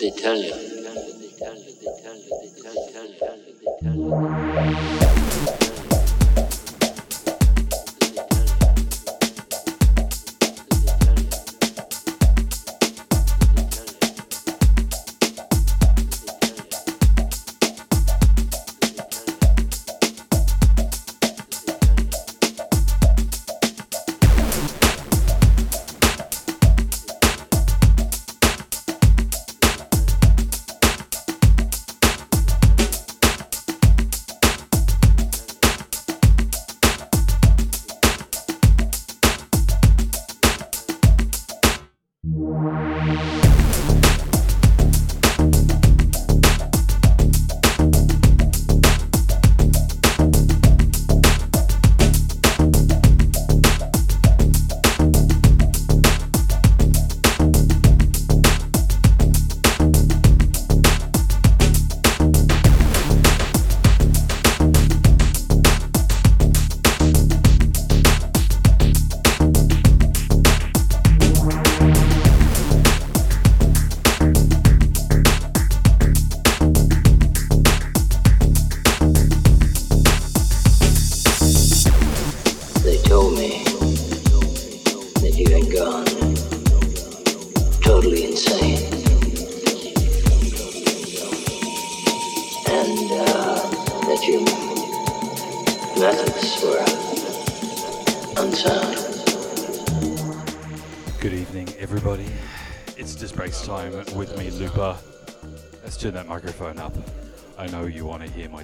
they tell you?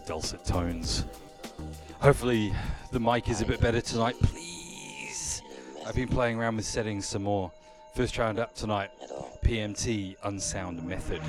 Dulcet tones. Hopefully, the mic is a bit better tonight, please. I've been playing around with settings some more. First round up tonight PMT Unsound Method.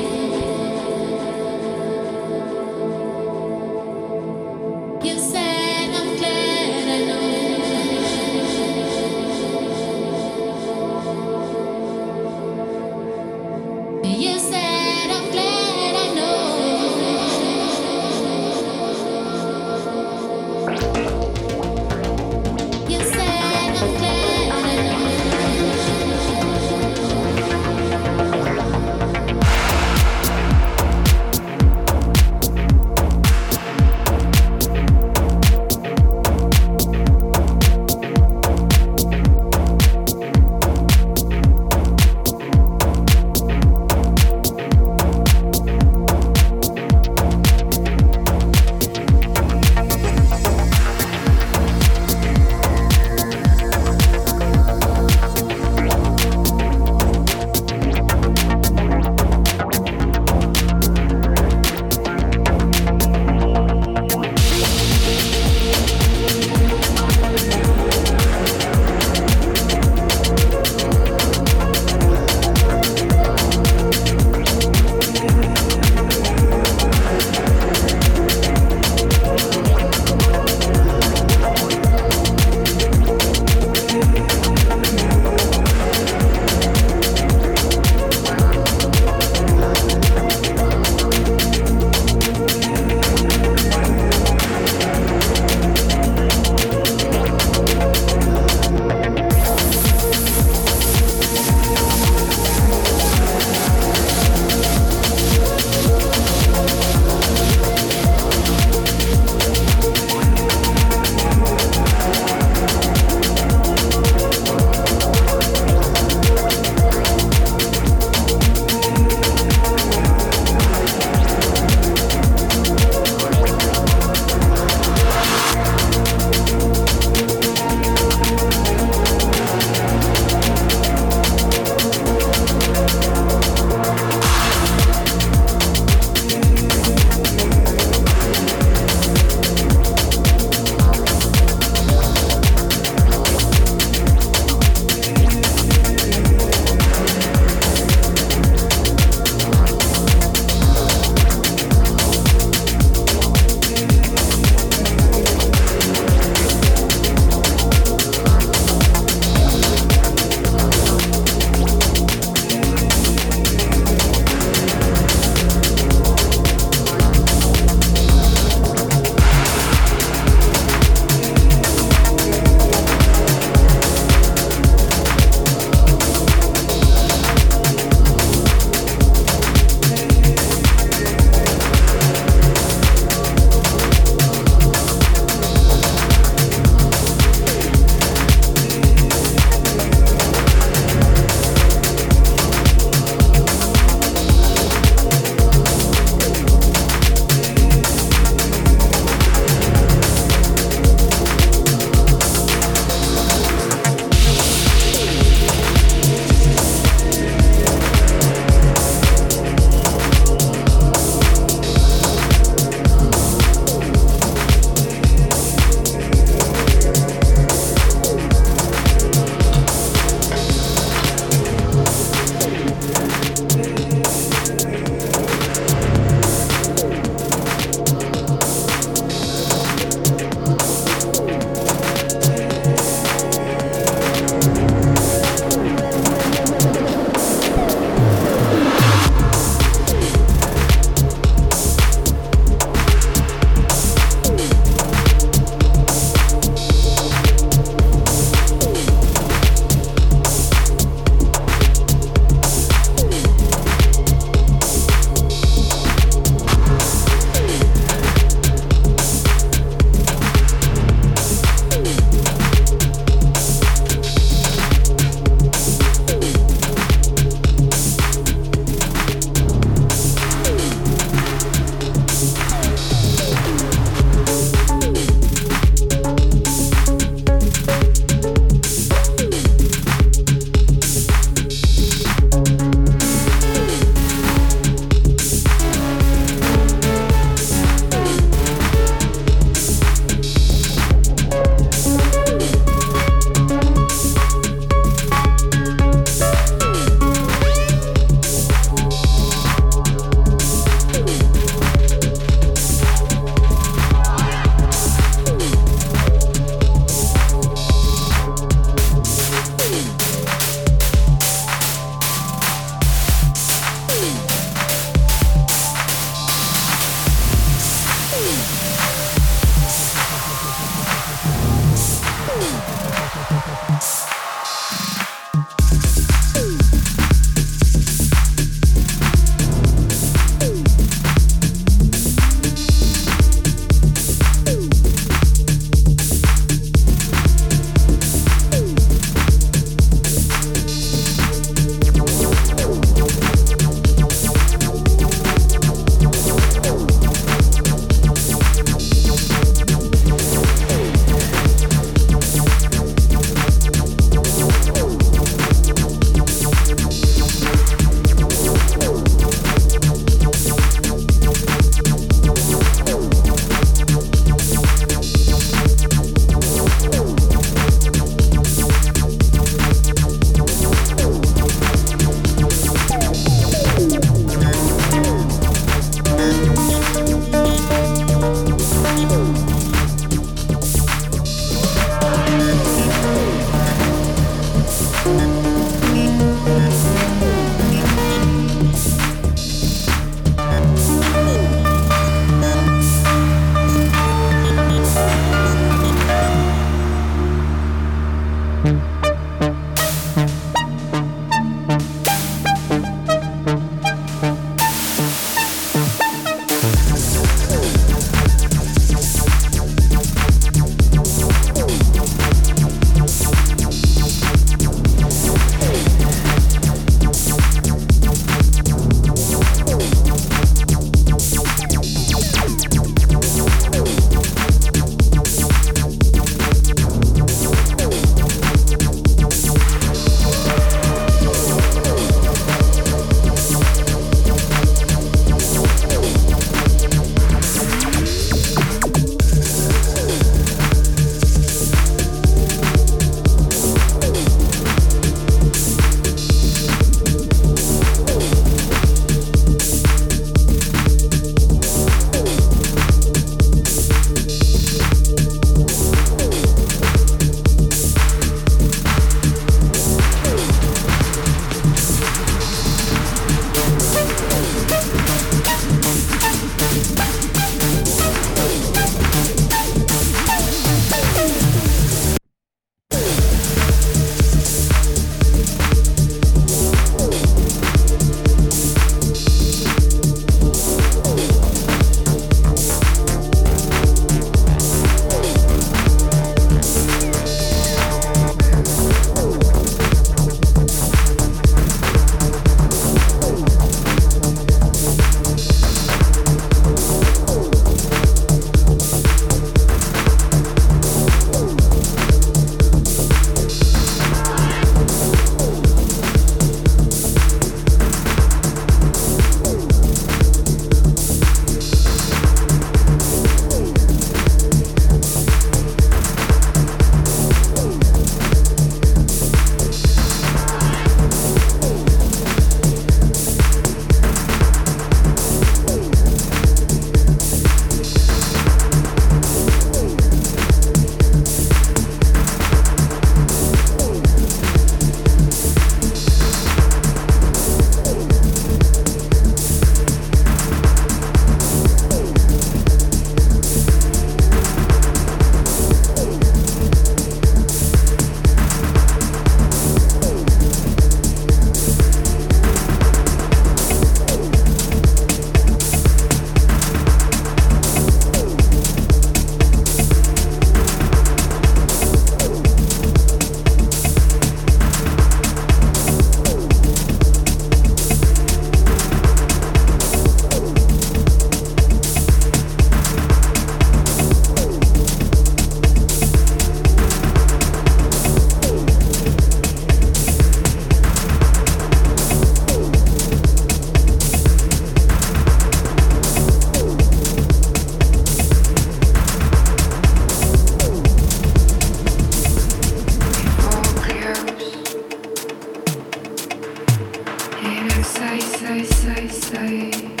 say, say, say, say.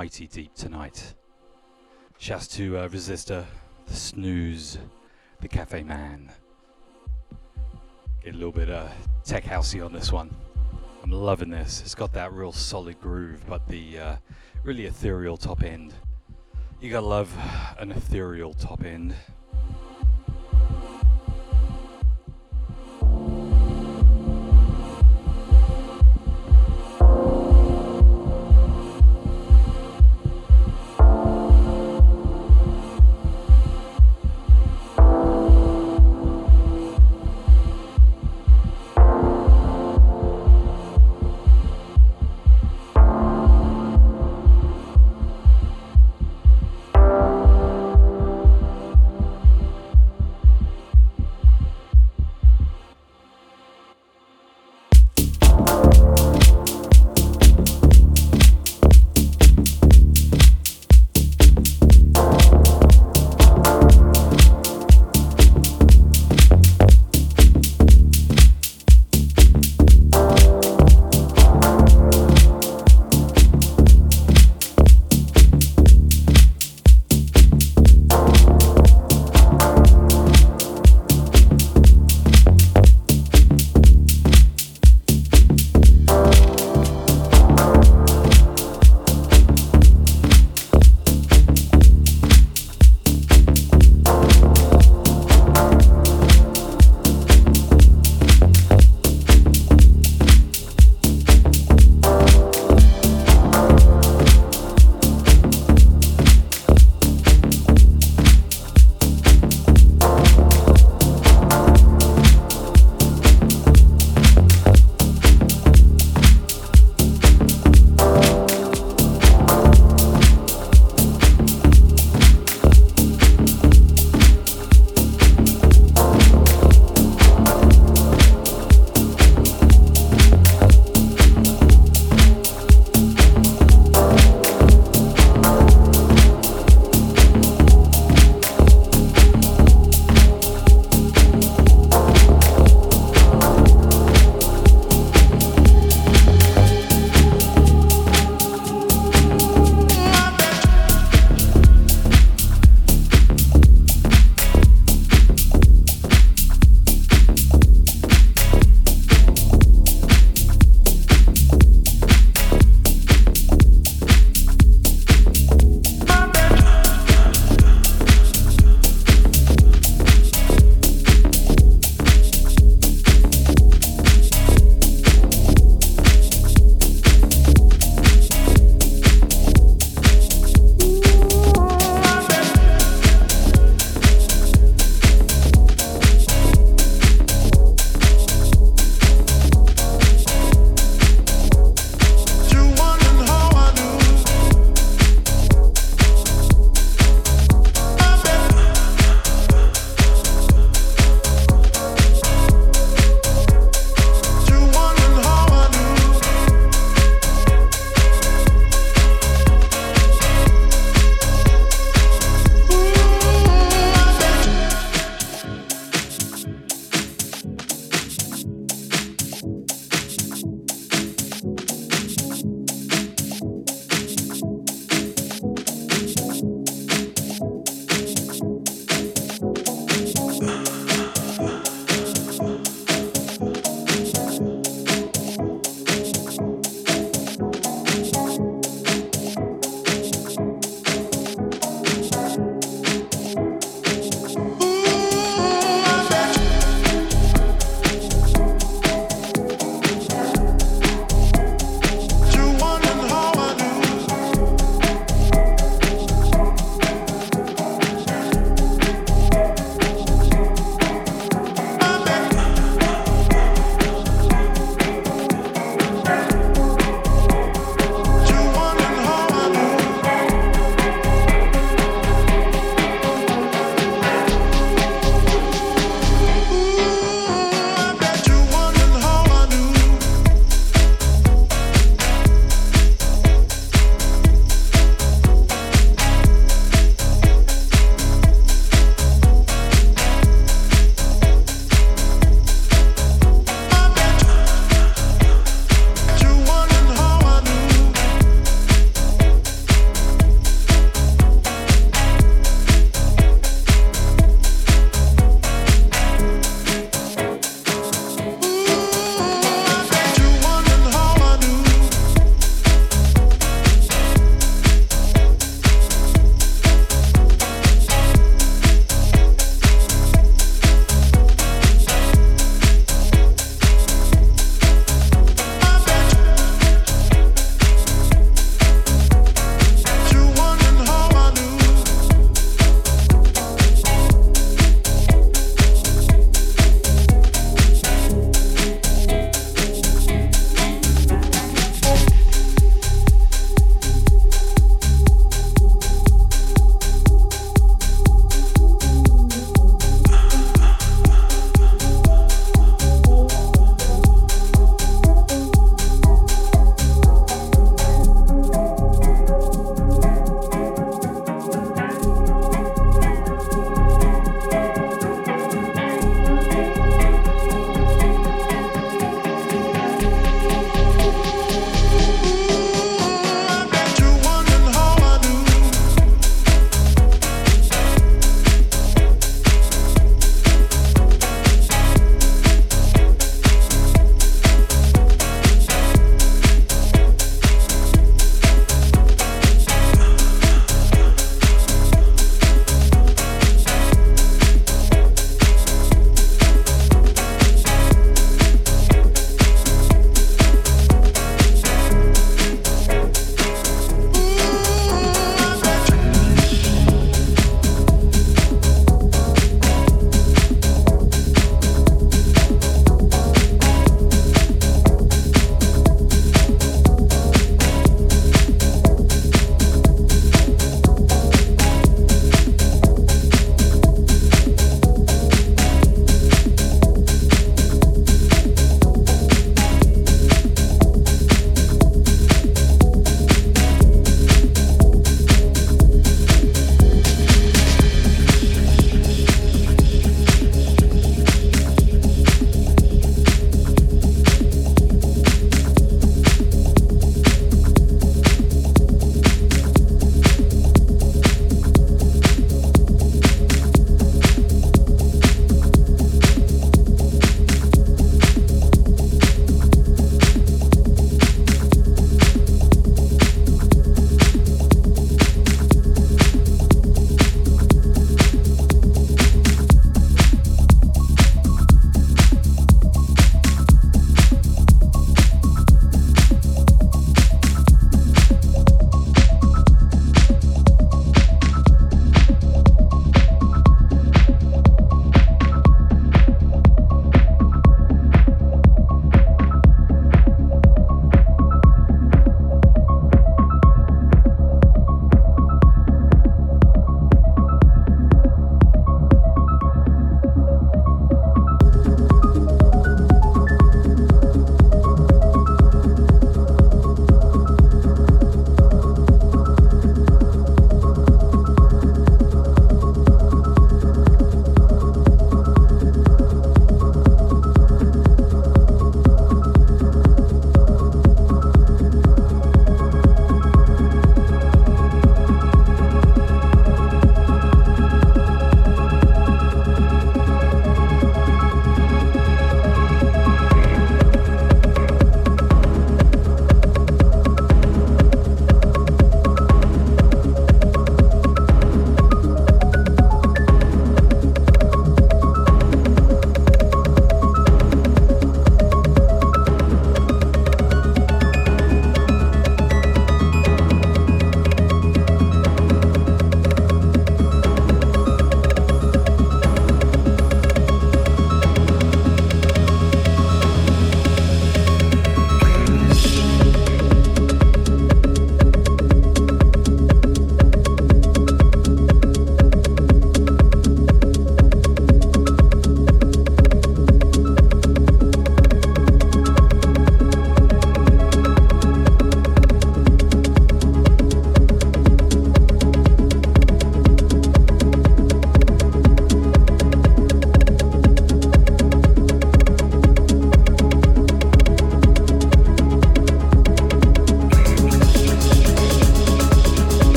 Mighty deep tonight. Shouts to uh, Resistor, the Snooze, the Cafe Man. Get a little bit uh, tech housey on this one. I'm loving this. It's got that real solid groove, but the uh, really ethereal top end. You gotta love an ethereal top end.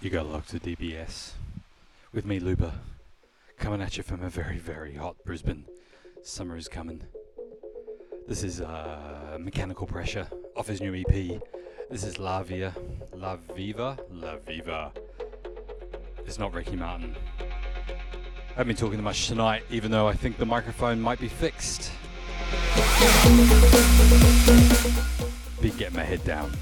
Dialogue to DBS with me, Luba, coming at you from a very, very hot Brisbane. Summer is coming. This is uh, Mechanical Pressure off his new EP. This is La Via, La Viva, La Viva. It's not Ricky Martin. I haven't been talking much tonight, even though I think the microphone might be fixed. Be getting my head down.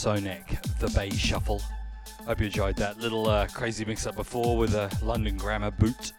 Sonic, the Bay Shuffle. Hope you enjoyed that little uh, crazy mix up before with a London Grammar boot.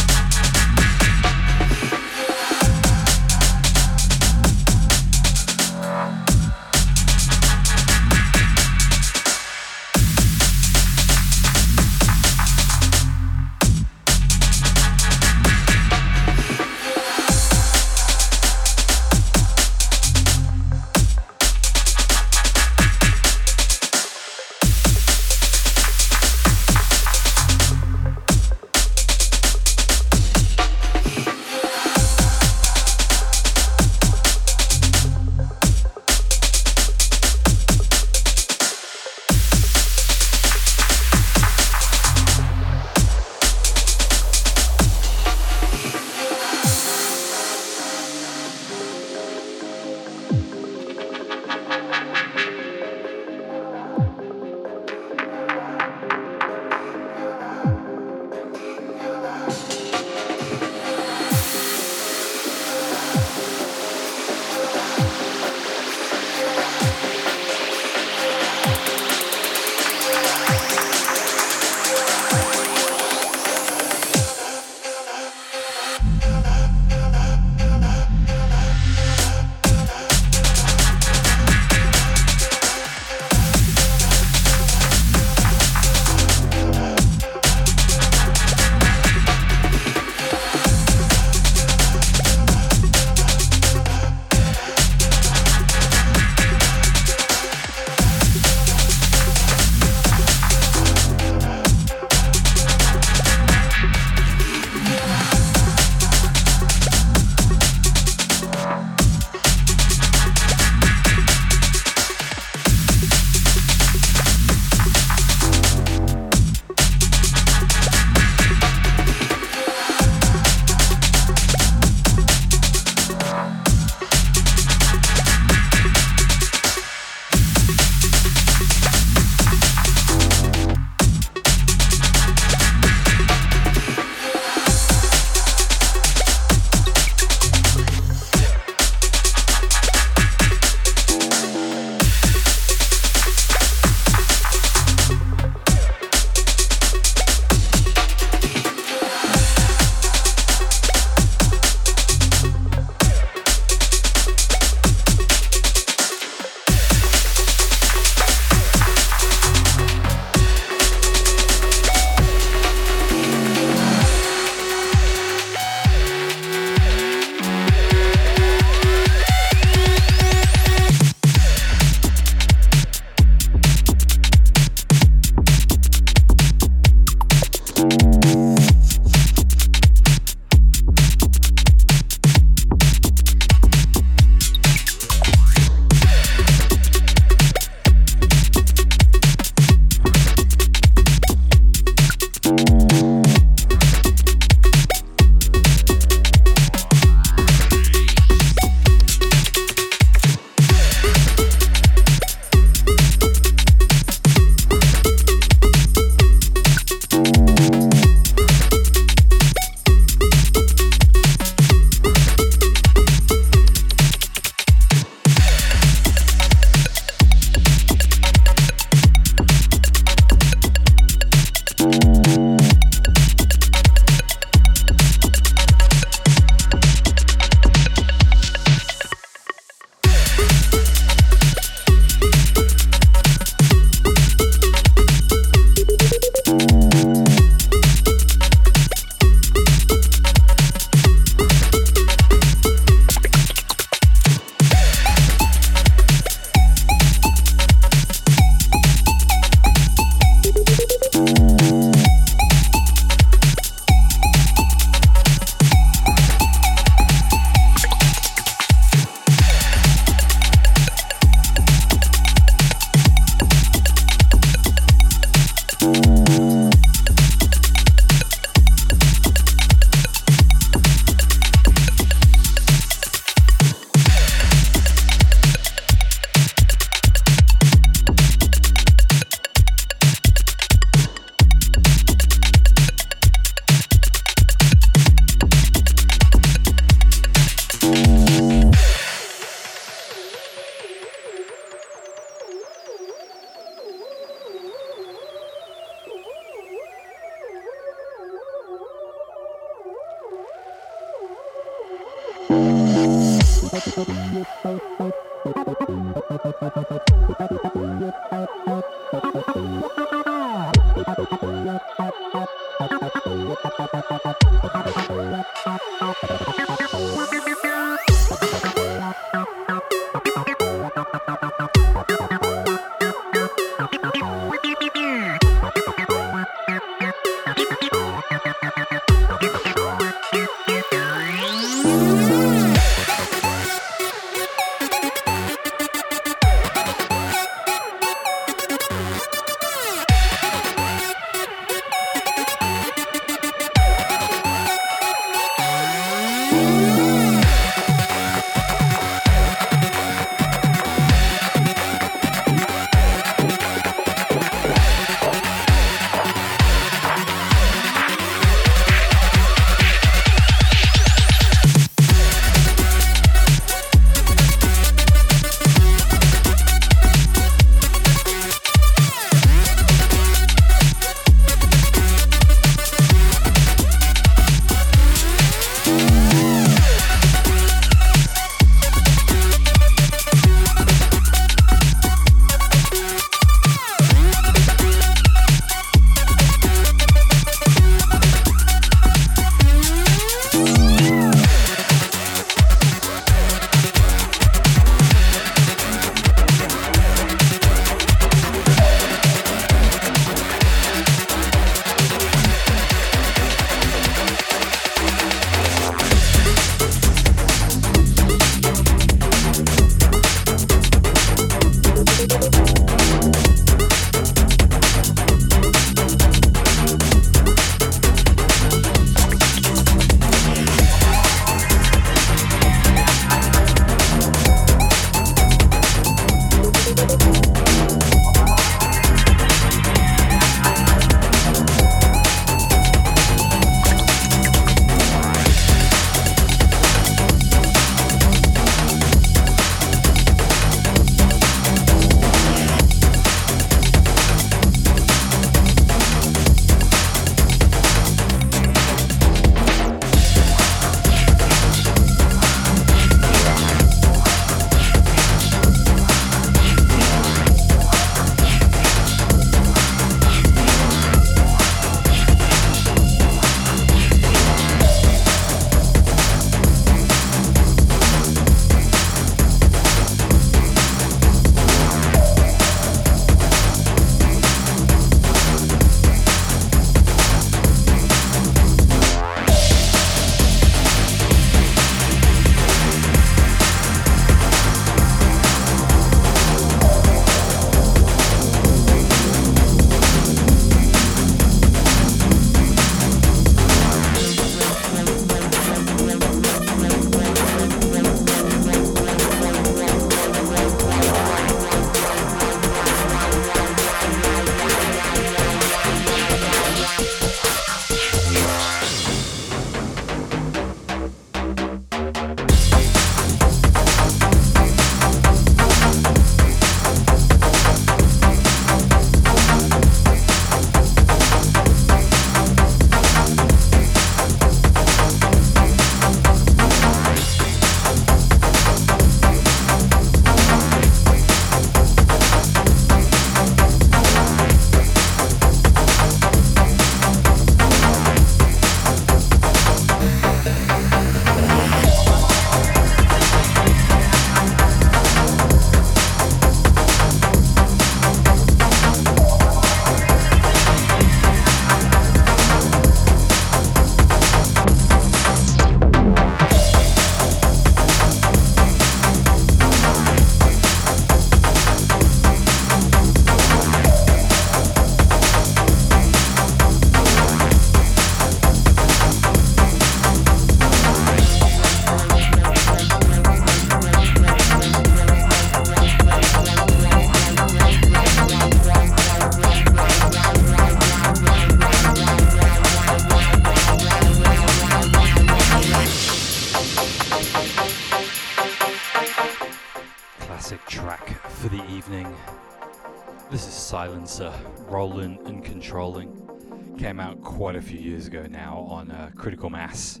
Quite a few years ago now on uh, Critical Mass.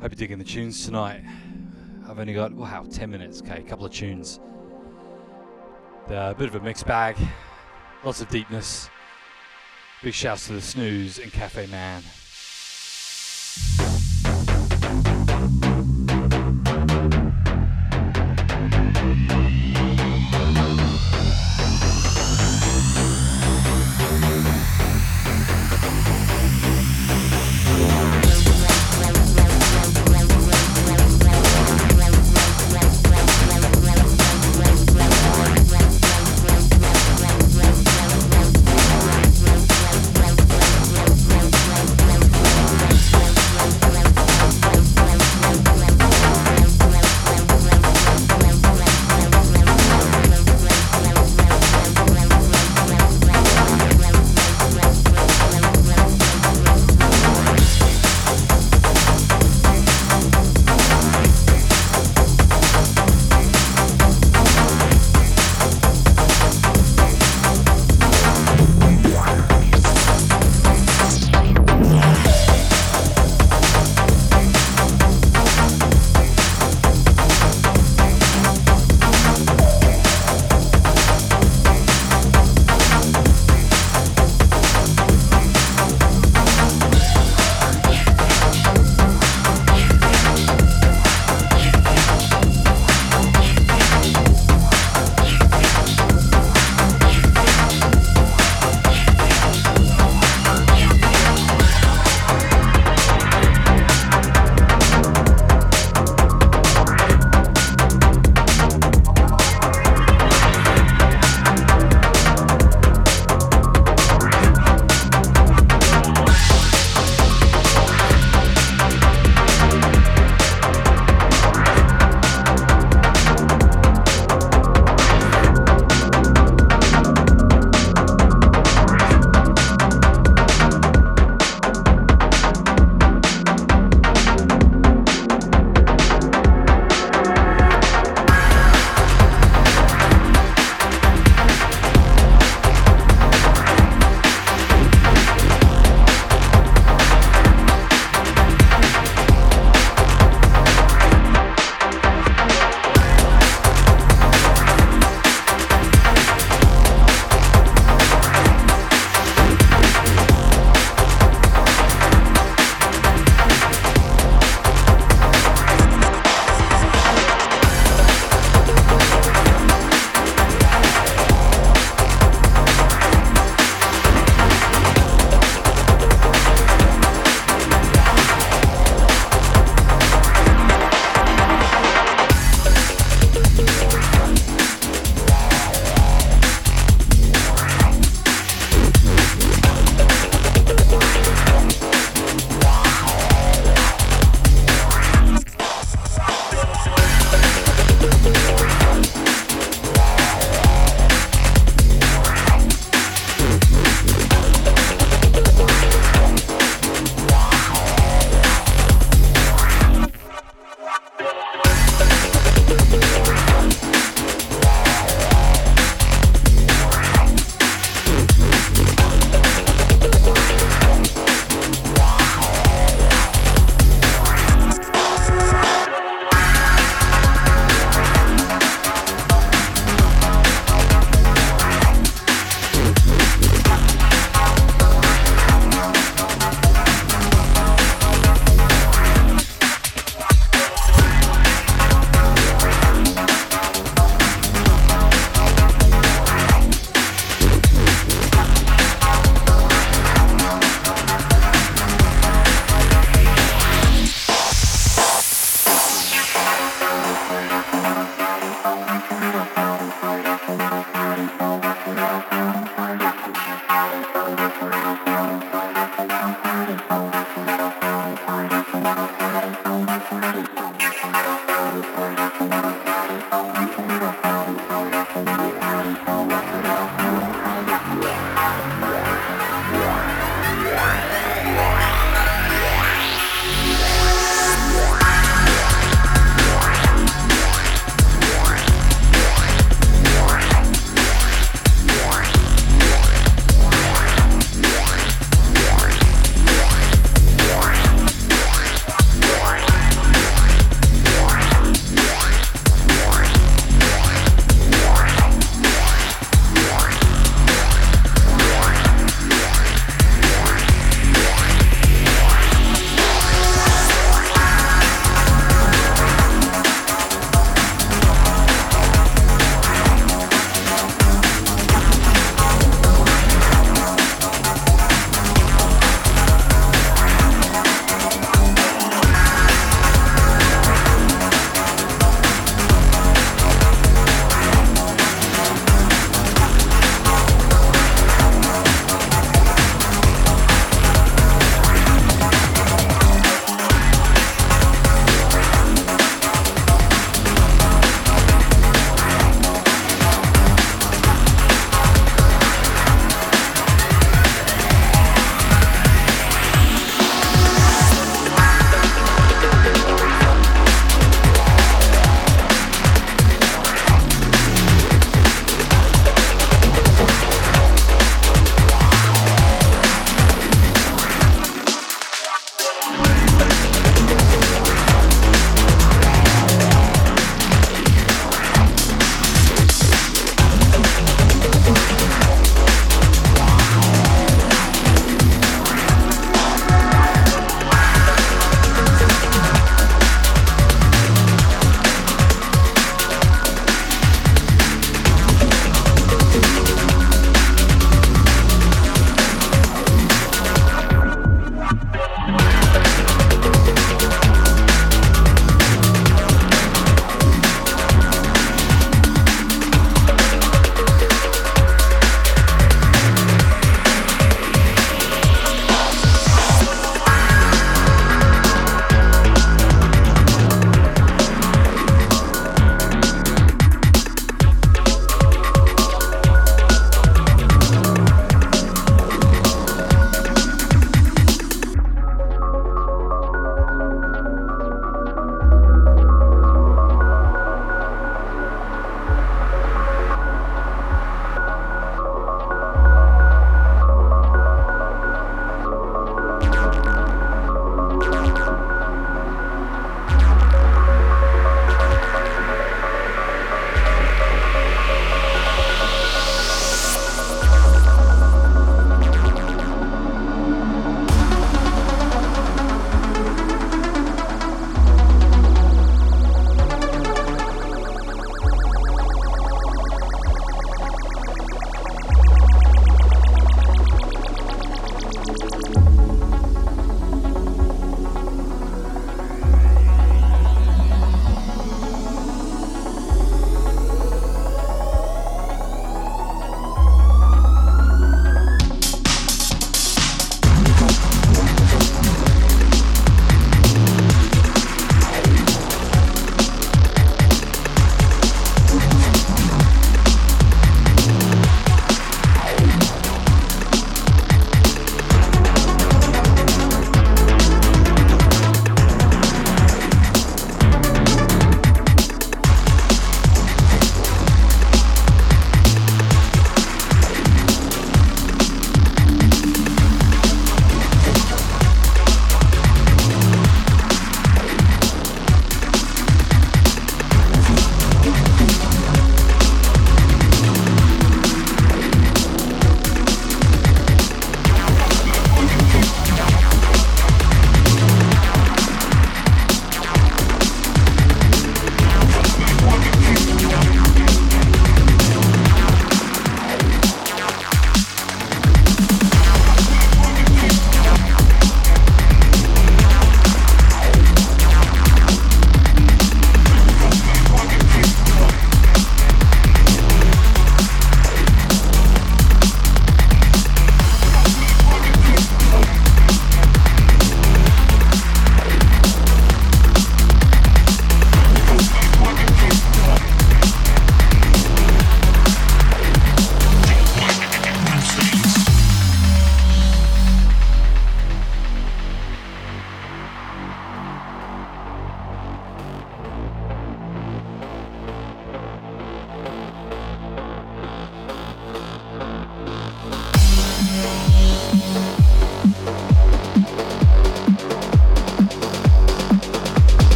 Hope you're digging the tunes tonight. I've only got, wow, 10 minutes. Okay, a couple of tunes. They're a bit of a mixed bag. Lots of deepness. Big shouts to the Snooze and Cafe Man.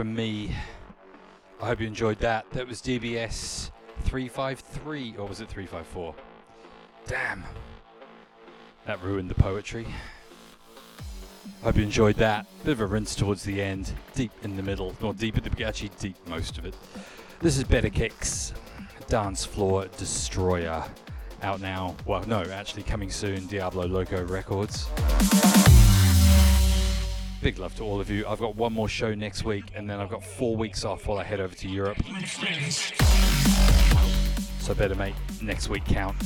From me. I hope you enjoyed that. That was DBS 353, or was it 354? Damn. That ruined the poetry. Hope you enjoyed that. Bit of a rinse towards the end, deep in the middle, or deep at the actually deep most of it. This is Better Kicks, Dance Floor Destroyer. Out now. Well, no, actually coming soon, Diablo Loco Records. Big love to all of you. I've got one more show next week, and then I've got four weeks off while I head over to Europe. So better make next week count.